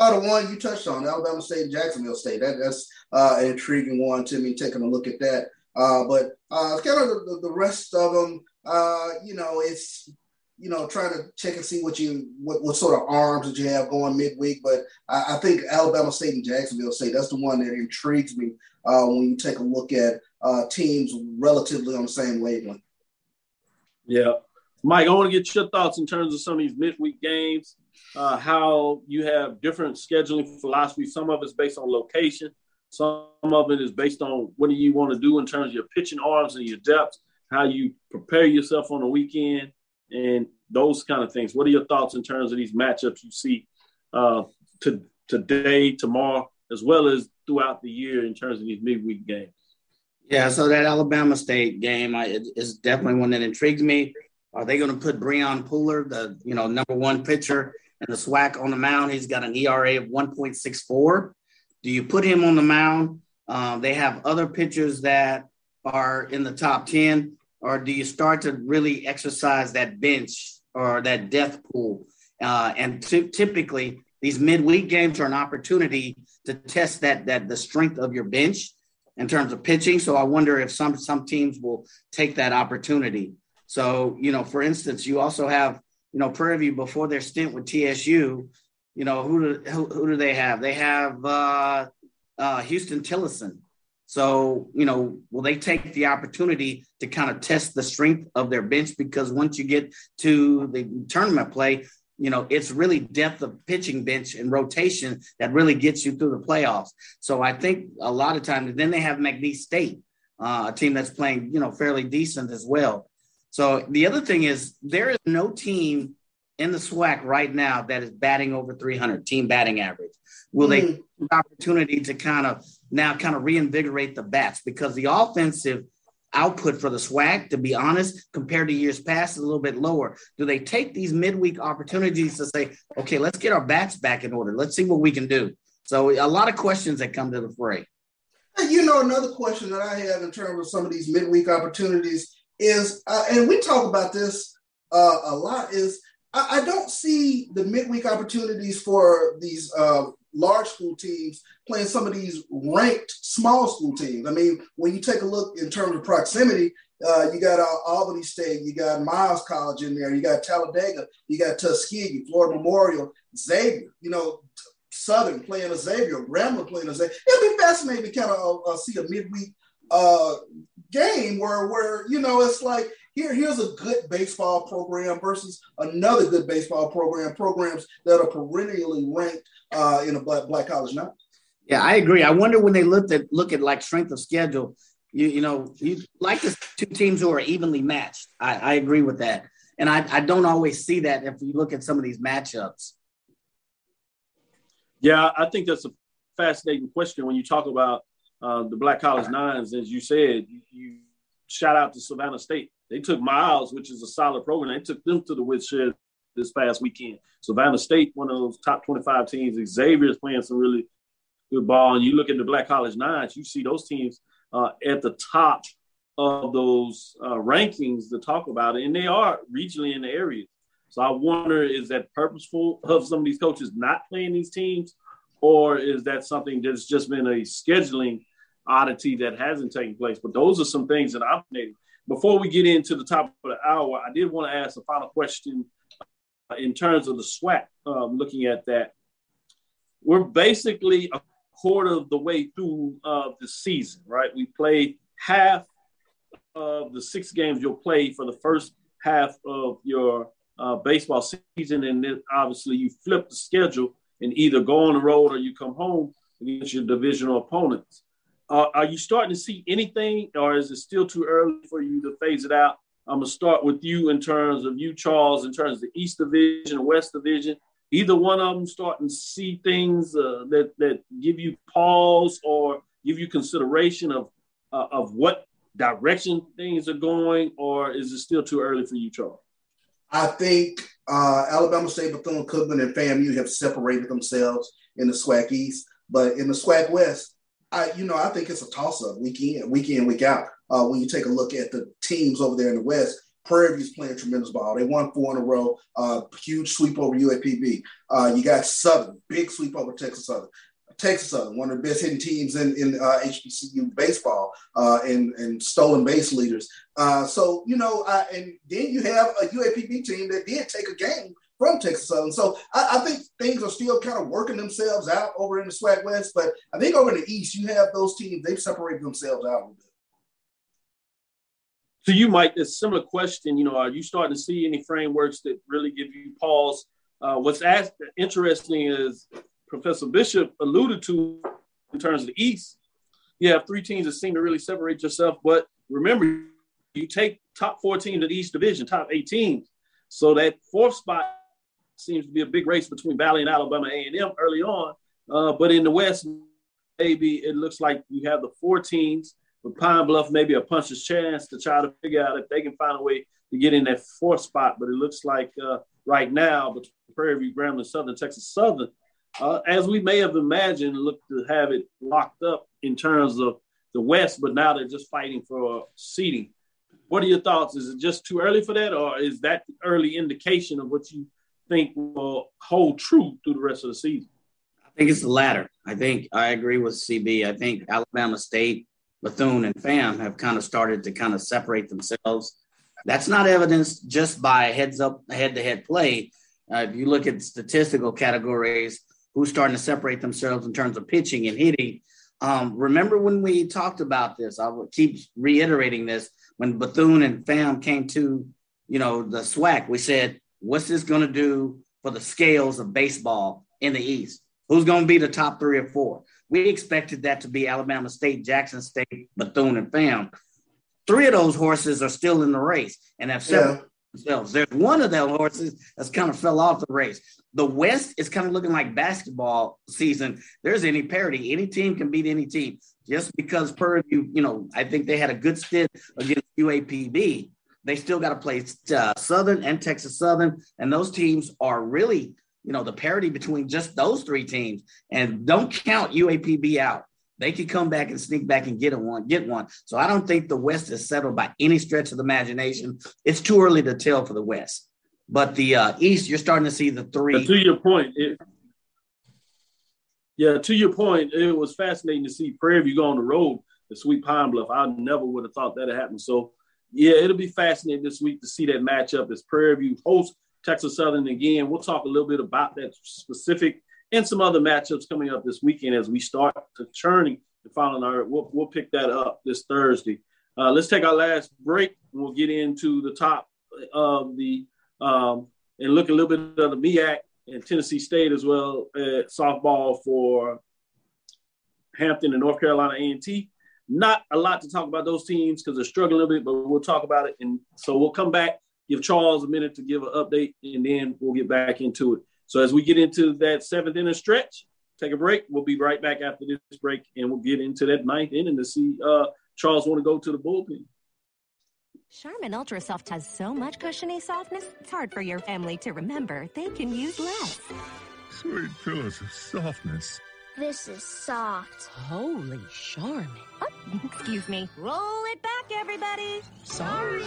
Oh, the one you touched on, Alabama State and Jacksonville State. That, that's uh, an intriguing one to me, taking a look at that. Uh, but uh, kind of the, the, rest of them, uh, you know, it's you know trying to check and see what you what, what sort of arms that you have going midweek. But I, I think Alabama State and Jacksonville State that's the one that intrigues me uh, when you take a look at uh, teams relatively on the same wavelength. Yeah, Mike, I want to get your thoughts in terms of some of these midweek games. Uh, how you have different scheduling philosophy. Some of it's based on location. Some of it is based on what do you want to do in terms of your pitching arms and your depth, how you prepare yourself on the weekend, and those kind of things. What are your thoughts in terms of these matchups you see uh, to, today, tomorrow, as well as throughout the year in terms of these midweek games? Yeah, so that Alabama State game I, is definitely one that intrigues me. Are they going to put Brian Pooler, the you know number one pitcher in the SWAC, on the mound? He's got an ERA of 1.64. Do you put him on the mound? Uh, they have other pitchers that are in the top 10, or do you start to really exercise that bench or that death pool? Uh, and t- typically, these midweek games are an opportunity to test that that the strength of your bench in terms of pitching. So I wonder if some some teams will take that opportunity. So you know, for instance, you also have you know Prairie View before their stint with TSU you know, who do, who, who do they have? They have uh, uh, Huston Tillotson. So, you know, will they take the opportunity to kind of test the strength of their bench? Because once you get to the tournament play, you know, it's really depth of pitching bench and rotation that really gets you through the playoffs. So I think a lot of times, then they have McNeese State, uh, a team that's playing, you know, fairly decent as well. So the other thing is there is no team in the SWAC right now that is batting over 300 team batting average. Will mm. they opportunity to kind of now kind of reinvigorate the bats because the offensive output for the SWAC, to be honest, compared to years past, is a little bit lower. Do they take these midweek opportunities to say, okay, let's get our bats back in order. Let's see what we can do. So a lot of questions that come to the fray. You know, another question that I have in terms of some of these midweek opportunities is, uh, and we talk about this uh, a lot, is I, I don't see the midweek opportunities for these uh, large school teams playing some of these ranked small school teams. I mean, when you take a look in terms of proximity, uh, you got uh, Albany State, you got Miles College in there, you got Talladega, you got Tuskegee, Florida Memorial, Xavier, you know, Southern playing a Xavier, Grambling playing a Xavier. It'll be fascinating to kind of uh, uh, see a midweek uh, game where, where you know, it's like here, here's a good baseball program versus another good baseball program, programs that are perennially ranked uh, in a black, black college now. Yeah, I agree. I wonder when they looked at look at like strength of schedule, you you know, you like the two teams who are evenly matched. I, I agree with that. And I, I don't always see that if you look at some of these matchups. Yeah, I think that's a fascinating question when you talk about uh, the Black College Nines. As you said, you, you shout out to Savannah State. They took Miles, which is a solid program. They took them to the woodshed this past weekend. Savannah State, one of those top 25 teams. Xavier is playing some really good ball. And you look at the Black College Nines, you see those teams uh, at the top of those uh, rankings to talk about it. And they are regionally in the area. So I wonder is that purposeful of some of these coaches not playing these teams? Or is that something that's just been a scheduling oddity that hasn't taken place? But those are some things that I'm thinking before we get into the top of the hour, I did want to ask a final question uh, in terms of the SWAC. Um, looking at that, we're basically a quarter of the way through uh, the season, right? We played half of the six games you'll play for the first half of your uh, baseball season, and then obviously you flip the schedule and either go on the road or you come home against your divisional opponents. Uh, are you starting to see anything, or is it still too early for you to phase it out? I'm gonna start with you in terms of you, Charles, in terms of the East Division, West Division. either one of them starting to see things uh, that that give you pause or give you consideration of uh, of what direction things are going, or is it still too early for you, Charles? I think uh, Alabama State, Bethune Cookman, and FAMU have separated themselves in the SWAC East, but in the SWAC West, I you know I think it's a toss up week in, week in, week out. Uh, when you take a look at the teams over there in the West, Prairie View's playing tremendous ball. They won four in a row. Uh, huge sweep over UAPB. Uh, you got Southern, big sweep over Texas Southern. Texas Southern, one of the best hitting teams in, in uh, HBCU baseball uh, and, and stolen base leaders. Uh, so, you know, uh, and then you have a UAPB team that did take a game from Texas Southern. So I, I, think things are still kind of working themselves out over in the SWAC West. But I think over in the East, you have those teams, they've separated themselves out a little bit. So you might, a similar question, you know, are you starting to see any frameworks that really give you pause? Uh, what's asked, interesting is Professor Bishop alluded to in terms of the East, you have three teams that seem to really separate yourself. But remember, you take top four teams of the East Division, top eight teams. So that fourth spot seems to be a big race between Valley and Alabama A&M early on. Uh, but in the West, maybe it looks like you have the four teams with Pine Bluff, maybe a puncher's chance to try to figure out if they can find a way to get in that fourth spot. But it looks like uh, right now, between Prairie View, Grambling, Southern Texas Southern, uh, as we may have imagined, look to have it locked up in terms of the West, but now they're just fighting for seating. What are your thoughts? Is it just too early for that, or is that early indication of what you think will hold true through the rest of the season? I think it's the latter. I think I agree with CB. I think Alabama State, Bethune, and FAM have kind of started to kind of separate themselves. That's not evidenced just by heads up, head to head play. Uh, if you look at statistical categories, who's starting to separate themselves in terms of pitching and hitting. Um, remember when we talked about this? I will keep reiterating this. When Bethune and Fam came to, you know, the SWAC, we said, "What's this going to do for the scales of baseball in the East? Who's going to be the top three or four? We expected that to be Alabama State, Jackson State, Bethune, and Fam. Three of those horses are still in the race and have several yeah themselves. There's one of them horses that's kind of fell off the race. The West is kind of looking like basketball season. There's any parity. Any team can beat any team. Just because Purdue, you know, I think they had a good stint against UAPB. They still got to play uh, Southern and Texas Southern, and those teams are really, you know, the parity between just those three teams. And don't count UAPB out they could come back and sneak back and get a one, get one. So I don't think the West is settled by any stretch of the imagination. It's too early to tell for the West, but the uh, East, you're starting to see the three. But to your point, it, yeah, to your point, it was fascinating to see Prairie View go on the road to sweep Pine Bluff. I never would have thought that had happened. So yeah, it'll be fascinating this week to see that matchup as Prairie View hosts Texas Southern again. We'll talk a little bit about that specific and some other matchups coming up this weekend as we start to churning the final night. We'll, we'll pick that up this Thursday. Uh, let's take our last break. And we'll get into the top of the um, and look a little bit of the MEAC and Tennessee State as well at softball for Hampton and North Carolina A&T. Not a lot to talk about those teams because they're struggling a little bit, but we'll talk about it. And so we'll come back, give Charles a minute to give an update, and then we'll get back into it. So as we get into that seventh inning stretch, take a break. We'll be right back after this break, and we'll get into that ninth inning to see uh, Charles want to go to the bullpen. Charmin Ultra Soft has so much cushiony softness, it's hard for your family to remember they can use less. Sweet pillows of softness. This is soft. Holy Charmin. Oh, excuse me. Roll it back, everybody. Sorry.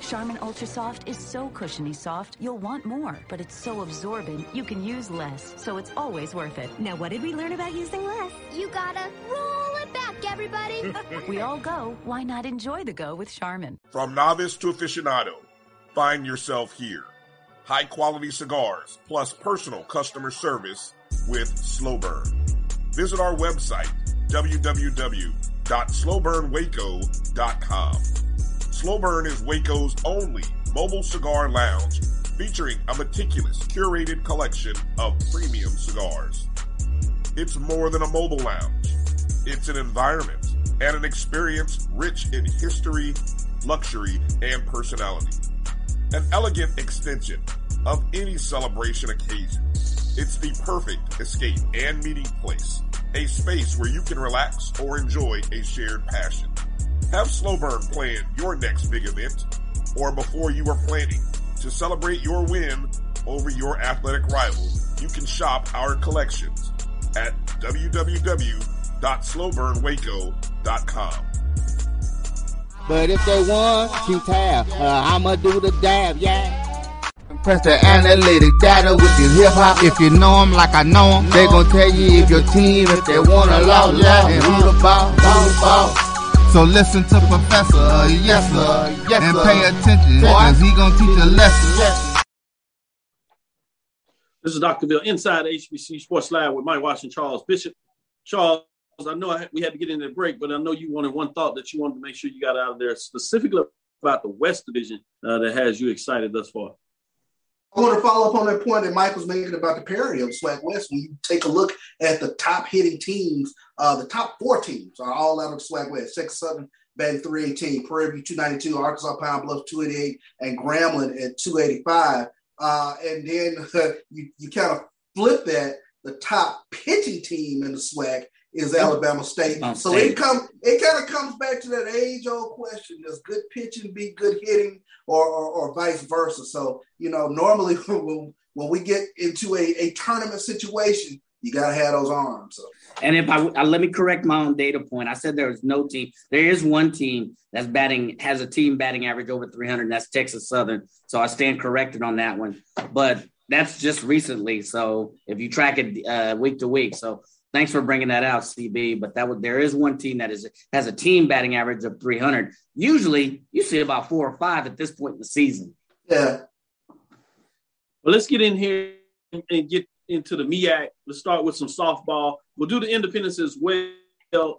Charmin Ultra Soft is so cushiony soft, you'll want more, but it's so absorbent, you can use less, so it's always worth it. Now, what did we learn about using less? You gotta roll it back, everybody. we all go. Why not enjoy the go with Charmin? From novice to aficionado, find yourself here. High quality cigars plus personal customer service with Slow Burn. Visit our website, www.slowburnwaco.com. Slow Burn is Waco's only mobile cigar lounge featuring a meticulous curated collection of premium cigars. It's more than a mobile lounge. It's an environment and an experience rich in history, luxury, and personality. An elegant extension of any celebration occasion. It's the perfect escape and meeting place, a space where you can relax or enjoy a shared passion. Have Slow Burn plan your next big event or before you are planning to celebrate your win over your athletic rival. You can shop our collections at www.slowburnwaco.com. But if they want to tab, uh, I'ma do the dab, yeah. Press the analytic data with your hip hop. If you know them like I know them, they gon' tell you if your team, if they wanna lose, yeah, and who the ball, who the ball. So listen to Professor, yes sir, yes, and pay attention, cause he gon' teach a lesson. This is Dr. Bill inside HBC Sports Lab with Mike Washington, Charles Bishop. Charles, I know I, we had to get into the break, but I know you wanted one thought that you wanted to make sure you got out of there specifically about the West Division uh, that has you excited thus far. I want to follow up on that point that was making about the parity of SWAC West. When you take a look at the top hitting teams, uh, the top four teams are all out of SWAC West. Six, seven, batting 318, Prairie View 292, Arkansas Pine Bluff 288, and Grambling at 285. Uh, and then uh, you, you kind of flip that. The top pitching team in the SWAC is Alabama State. Alabama so State. it come it kind of comes back to that age old question: Does good pitching beat good hitting, or, or or vice versa? So you know, normally when, when we get into a, a tournament situation, you got to have those arms. So And if I, uh, let me correct my own data point, I said there is no team. There is one team that's batting has a team batting average over 300. That's Texas Southern. So I stand corrected on that one. But that's just recently. So if you track it uh, week to week, so thanks for bringing that out, CB. But that would there is one team that is has a team batting average of 300. Usually, you see about four or five at this point in the season. yeah, Well, let's get in here and- and get into the MEAC. Let's start with some softball. We'll do the independents as well.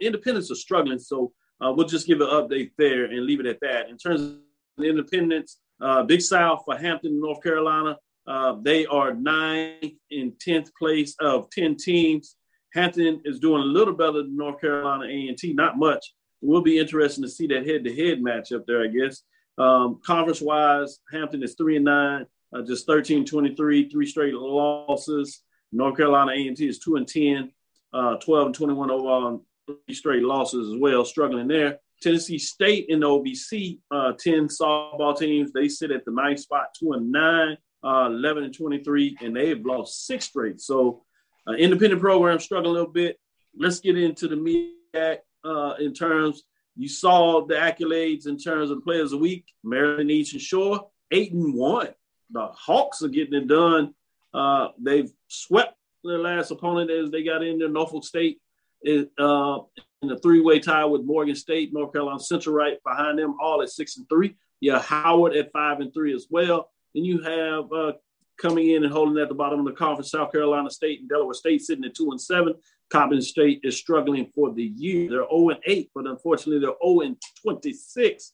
Independents are struggling, so uh, we'll just give an update there and leave it at that. In terms of the independents, uh, Big South for Hampton, North Carolina, uh, they are ninth and tenth place of ten teams. Hampton is doing a little better than North Carolina A&T, not much. It will be interesting to see that head-to-head matchup there, I guess. Um, conference-wise, Hampton is three and nine, uh, just 13, 23, three straight losses. North Carolina A&T is two and 10, uh, 12 and 21 overall, and three straight losses as well, struggling there. Tennessee State in the OVC, uh, 10 softball teams. They sit at the ninth spot, two and nine, uh, 11 and 23, and they've lost six straight. So, uh, independent program struggle a little bit. Let's get into the MEAC uh, in terms. You saw the accolades in terms of players of the week. Maryland Eastern Shore, eight and one. The Hawks are getting it done. Uh, they've swept their last opponent as they got in there. Norfolk State uh, in a three-way tie with Morgan State, North Carolina Central right behind them, all at six and three. Yeah, Howard at five and three as well. Then you have uh, coming in and holding at the bottom of the conference, South Carolina State and Delaware State sitting at two and seven. Coppin State is struggling for the year. They're 0 and 8, but unfortunately they're 0 and 26,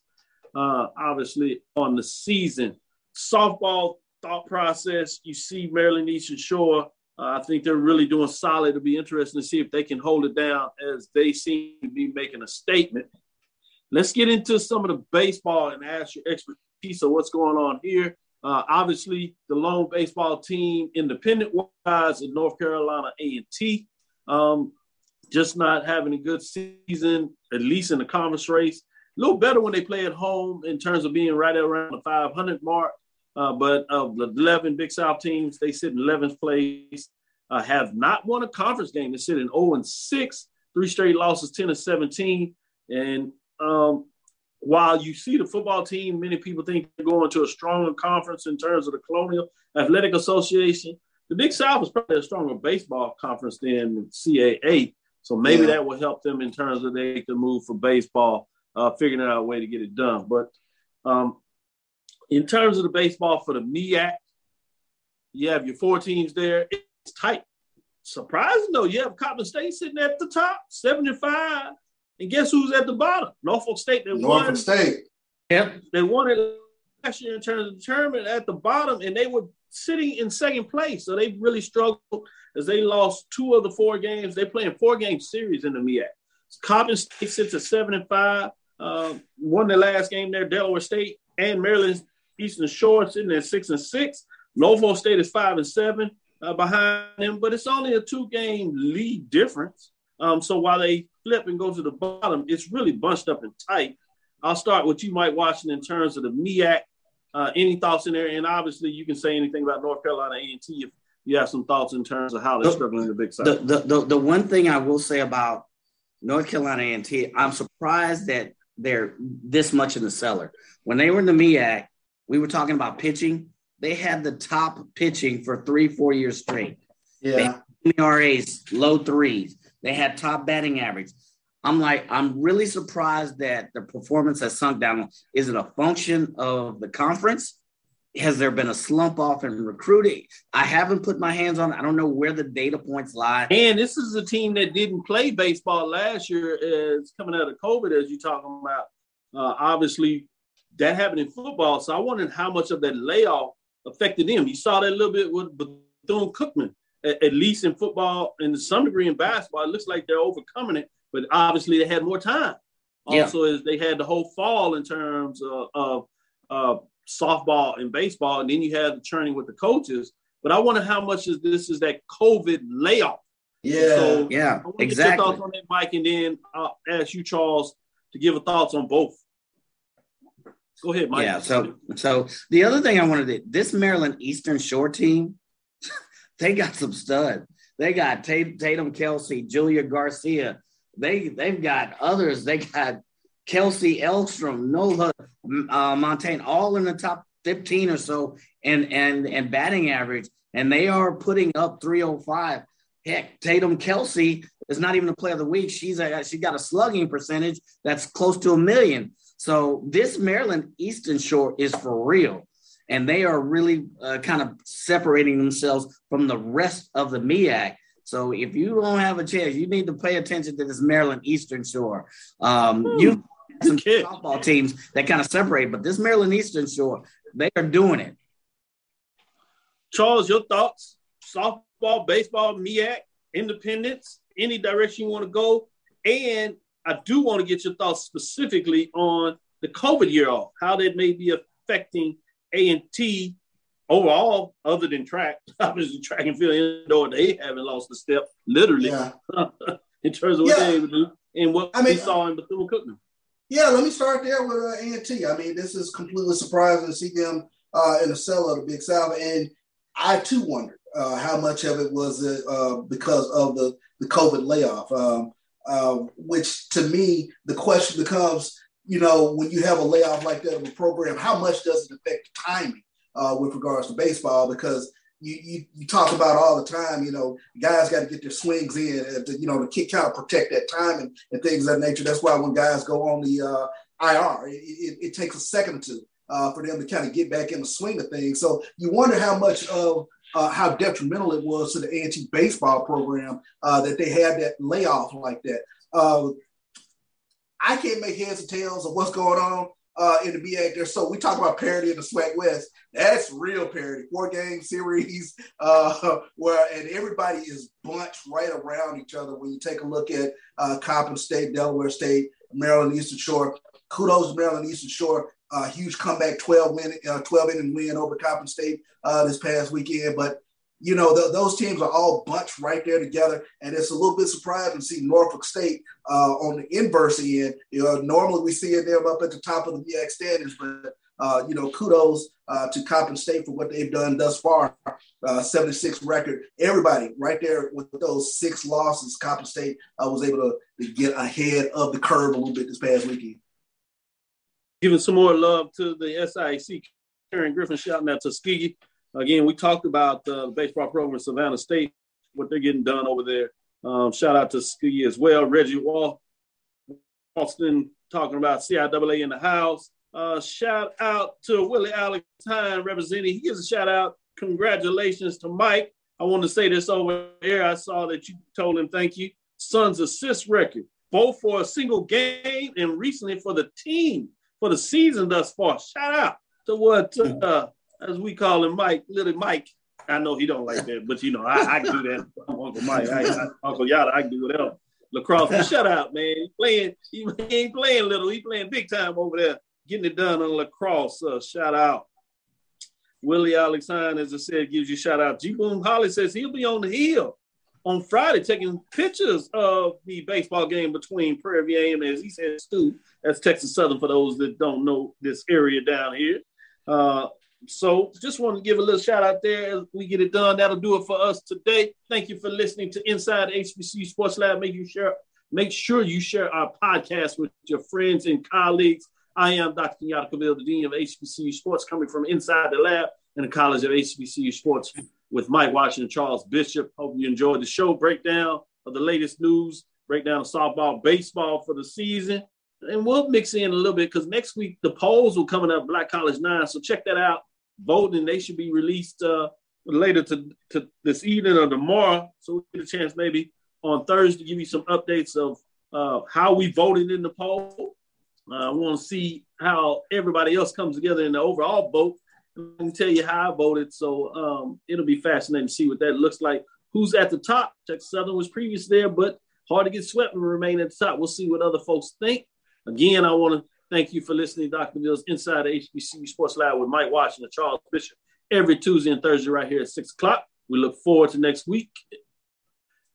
uh, obviously, on the season. Softball thought process, you see Maryland Eastern Shore. Uh, I think they're really doing solid. It'll be interesting to see if they can hold it down as they seem to be making a statement. Let's get into some of the baseball and ask your expertise of what's going on here. Uh, obviously, the lone baseball team, independent wise, in North Carolina A&T, um, just not having a good season, at least in the conference race. A little better when they play at home in terms of being right around the 500 mark. Uh, but of the 11 Big South teams, they sit in 11th place, uh, have not won a conference game. They sit in 0 and 6, three straight losses, 10 and 17. And um, while you see the football team, many people think they're going to a stronger conference in terms of the Colonial Athletic Association. The Big South is probably a stronger baseball conference than the CAA. So maybe Yeah. that will help them in terms of they can move for baseball, uh, figuring out a way to get it done. But um, in terms of the baseball for the MEAC, you have your four teams there. It's tight. Surprising though, you have Coppin State sitting at the top, 75. And guess who's at the bottom? Norfolk State. That Norfolk won, State. Yep. They won it last year in terms of the tournament at the bottom, and they were sitting in second place. So they really struggled as they lost two of the four games. They're playing four game series in the MEAC. Coppin State sits at seven and five. Um, won the last game there. Delaware State and Maryland Eastern Shore sitting at six and six. Norfolk State is five and seven uh, behind them, but it's only a two game lead difference. Um, so while they flip and go to the bottom, it's really bunched up and tight. I'll start with you, Mike Washington, in terms of the MEAC. Uh, any thoughts in there? And obviously, you can say anything about North Carolina A&T if you have some thoughts in terms of how they're struggling in the Big South. The, the, the, the one thing I will say about North Carolina A&T, I'm surprised that they're this much in the cellar. When they were in the MEAC, we were talking about pitching. They had the top pitching for three, four years straight. Yeah. ERAs, low threes. They had top batting average. I'm like, I'm really surprised that the performance has sunk down. Is it a function of the conference? Has there been a slump off in recruiting? I haven't put my hands on it. I don't know where the data points lie. And this is a team that didn't play baseball last year as coming out of COVID, as you're talking about. Uh, obviously, that happened in football. So I wondered how much of that layoff affected them. You saw that a little bit with Bethune Cookman, at, at least in football and to some degree in basketball. It looks like they're overcoming it but obviously they had more time. Yeah. Also, is they had the whole fall in terms of, of, of softball and baseball, and then you had the churning with the coaches. But I wonder how much is this is that COVID layoff. Yeah, So Yeah, I want to get exactly. your thoughts on that, Mike, and then I'll ask you, Charles, to give a thoughts on both. Go ahead, Mike. Yeah. So, so the other thing I wanted to this Maryland Eastern Shore team, they got some stud. They got Tatum Kelsey, Julia Garcia. They they've got others. They got Kelsey Elstrom, Nola uh, Montaigne, all in the top fifteen or so, and and and batting average, and they are putting up three hundred five. Heck, Tatum Kelsey is not even a player of the week. She's a, she got a slugging percentage that's close to a million. So this Maryland Eastern Shore is for real, and they are really uh, kind of separating themselves from the rest of the MEAC. So if you don't have a chance, you need to pay attention to this Maryland Eastern Shore. Um, you some softball teams that kind of separate, but this Maryland Eastern Shore, they are doing it. Charles, your thoughts? Softball, baseball, MEAC, independence, any direction you want to go. And I do want to get your thoughts specifically on the COVID year off, how that may be affecting A&T overall, other than track. Obviously, track and field indoor, they haven't lost a step, literally, Yeah. in terms of what Yeah. they would do and what I mean- we saw in Bethune-Cookman. Yeah, let me start there with uh, A&T. I mean, this is completely surprising to see them uh, in the cell of the Big South, and I too wondered uh, how much of it was uh, because of the the COVID layoff. Um, uh, which to me, the question becomes, you know, when you have a layoff like that of a program, how much does it affect timing uh, with regards to baseball? Because you, you you talk about all the time, you know, guys got to get their swings in, uh, to, you know, to kind of protect that time and, and things of that nature. That's why when guys go on the uh, IR, it, it, it takes a second or two uh, for them to kind of get back in the swing of things. So you wonder how much of uh, how detrimental it was to the A&T baseball program uh, that they had that layoff like that. Uh, I can't make heads or tails of what's going on uh, in the BA there. So we talk about parody in the SWAC West. That's real parody. Four game series uh, where and everybody is bunched right around each other. When you take a look at uh, Coppin State, Delaware State, Maryland Eastern Shore. Kudos to Maryland Eastern Shore. Uh, huge comeback, 12 win, uh, 12 inning win over Coppin State uh, this past weekend. But you know, th- those teams are all bunched right there together. And it's a little bit surprising to see Norfolk State uh, on the inverse end. You know, normally we see them up at the top of the BX standings, but, uh, you know, kudos uh, to Coppin State for what they've done thus far. Uh, 76 record. Everybody right there with those six losses, Coppin State uh, was able to, to get ahead of the curve a little bit this past weekend. giving some more love to the SIC. Karen Griffin shouting out Tuskegee. Again, we talked about the baseball program Savannah State, what they're getting done over there. Um, shout out to Ski as well. Reggie Wall, Austin talking about CIAA in the house. Uh, shout out to Willie Alexander representing. He gives a shout out. Congratulations to Mike. I want to say this over here. I saw that you told him thank you. Suns assist record, both for a single game and recently for the team for the season thus far. Shout out to what uh, as we call him Mike, little Mike. I know he don't like that, but you know I, I can do that. Uncle Mike, I, I, Uncle Yada, I can do whatever. Lacrosse, but shut out, man. He playing, he, ain't playing little. He playing big time over there, getting it done on lacrosse. Uh, shout out. Willie Alexander, as I said, gives you shout out. G Boom Holly says he'll be on the hill on Friday taking pictures of the baseball game between Prairie View and, as he says, Stu. That's Texas Southern for those that don't know this area down here. Uh, so just want to give a little shout out there as we get it done. That'll do it for us today. Thank you for listening to Inside HBCU Sports Lab. Make you share, make sure you share our podcast with your friends and colleagues. I am Dr. Kenyatta Cavil, the Dean of HBCU Sports, coming from inside the lab in the College of HBCU Sports with Mike Washington, Charles Bishop. Hope you enjoyed the show breakdown of the latest news, breakdown of softball, baseball for the season. And we'll mix in a little bit because next week the polls will coming up Black College Nine. So check that out. Voting, they should be released uh, later to, to this evening or tomorrow. So we'll get a chance maybe on Thursday to give you some updates of uh, how we voted in the poll. I want to see how everybody else comes together in the overall vote. I can tell you how I voted. So um, it'll be fascinating to see what that looks like. Who's at the top? Texas Southern was previous there, but hard to get swept and remain at the top. We'll see what other folks think. Again, I want to thank you for listening Dr. Mills Inside the HBCU Sports Lab with Mike Washington, and Charles Bishop, every Tuesday and Thursday right here at 6 o'clock. We look forward to next week.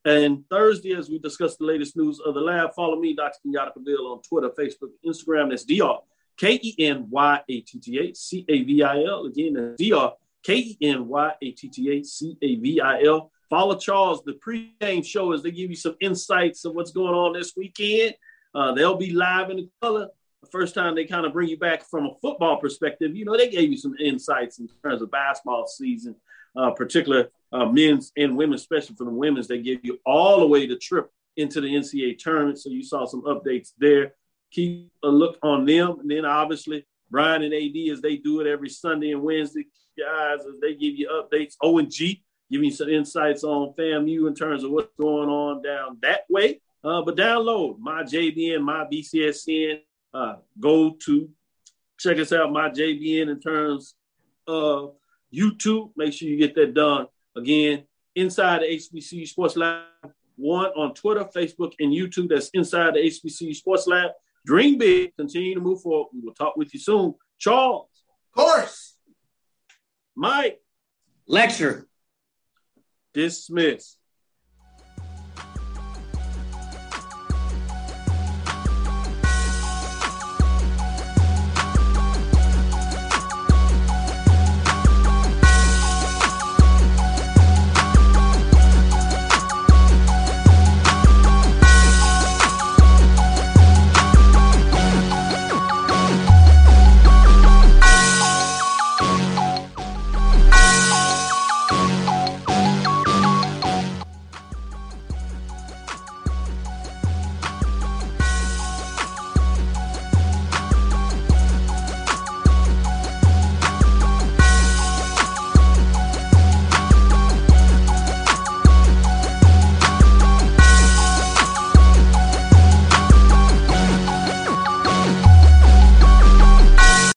And Thursday, as we discuss the latest news of the lab, follow me, Dr. Kenyatta Cavil, on Twitter, Facebook, Instagram. That's DR K E N Y A T T A C A V I L. Again, that's DR K E N Y A T T A C A V I L. Follow Charles, the pregame show, as they give you some insights of what's going on this weekend. Uh, they'll be live in the color. The first time they kind of bring you back from a football perspective, you know, they gave you some insights in terms of basketball season, uh, particular uh, men's and women's, especially for the women's. They give you all the way the trip into the NCAA tournament. So you saw some updates there. Keep a look on them. And then obviously, Brian and AD, as they do it every Sunday and Wednesday, guys, as they give you updates. O and G, giving you some insights on FAMU in terms of what's going on down that way. Uh, but download my JBN, my BCSN. Uh, go to check us out, my JBN, in terms of YouTube. Make sure you get that done. Again, inside the HBCU Sports Lab, one on Twitter, Facebook, and YouTube. That's inside the HBCU Sports Lab. Dream big, continue to move forward. We will talk with you soon. Charles. Of course. Mike. Lecture. Dismiss.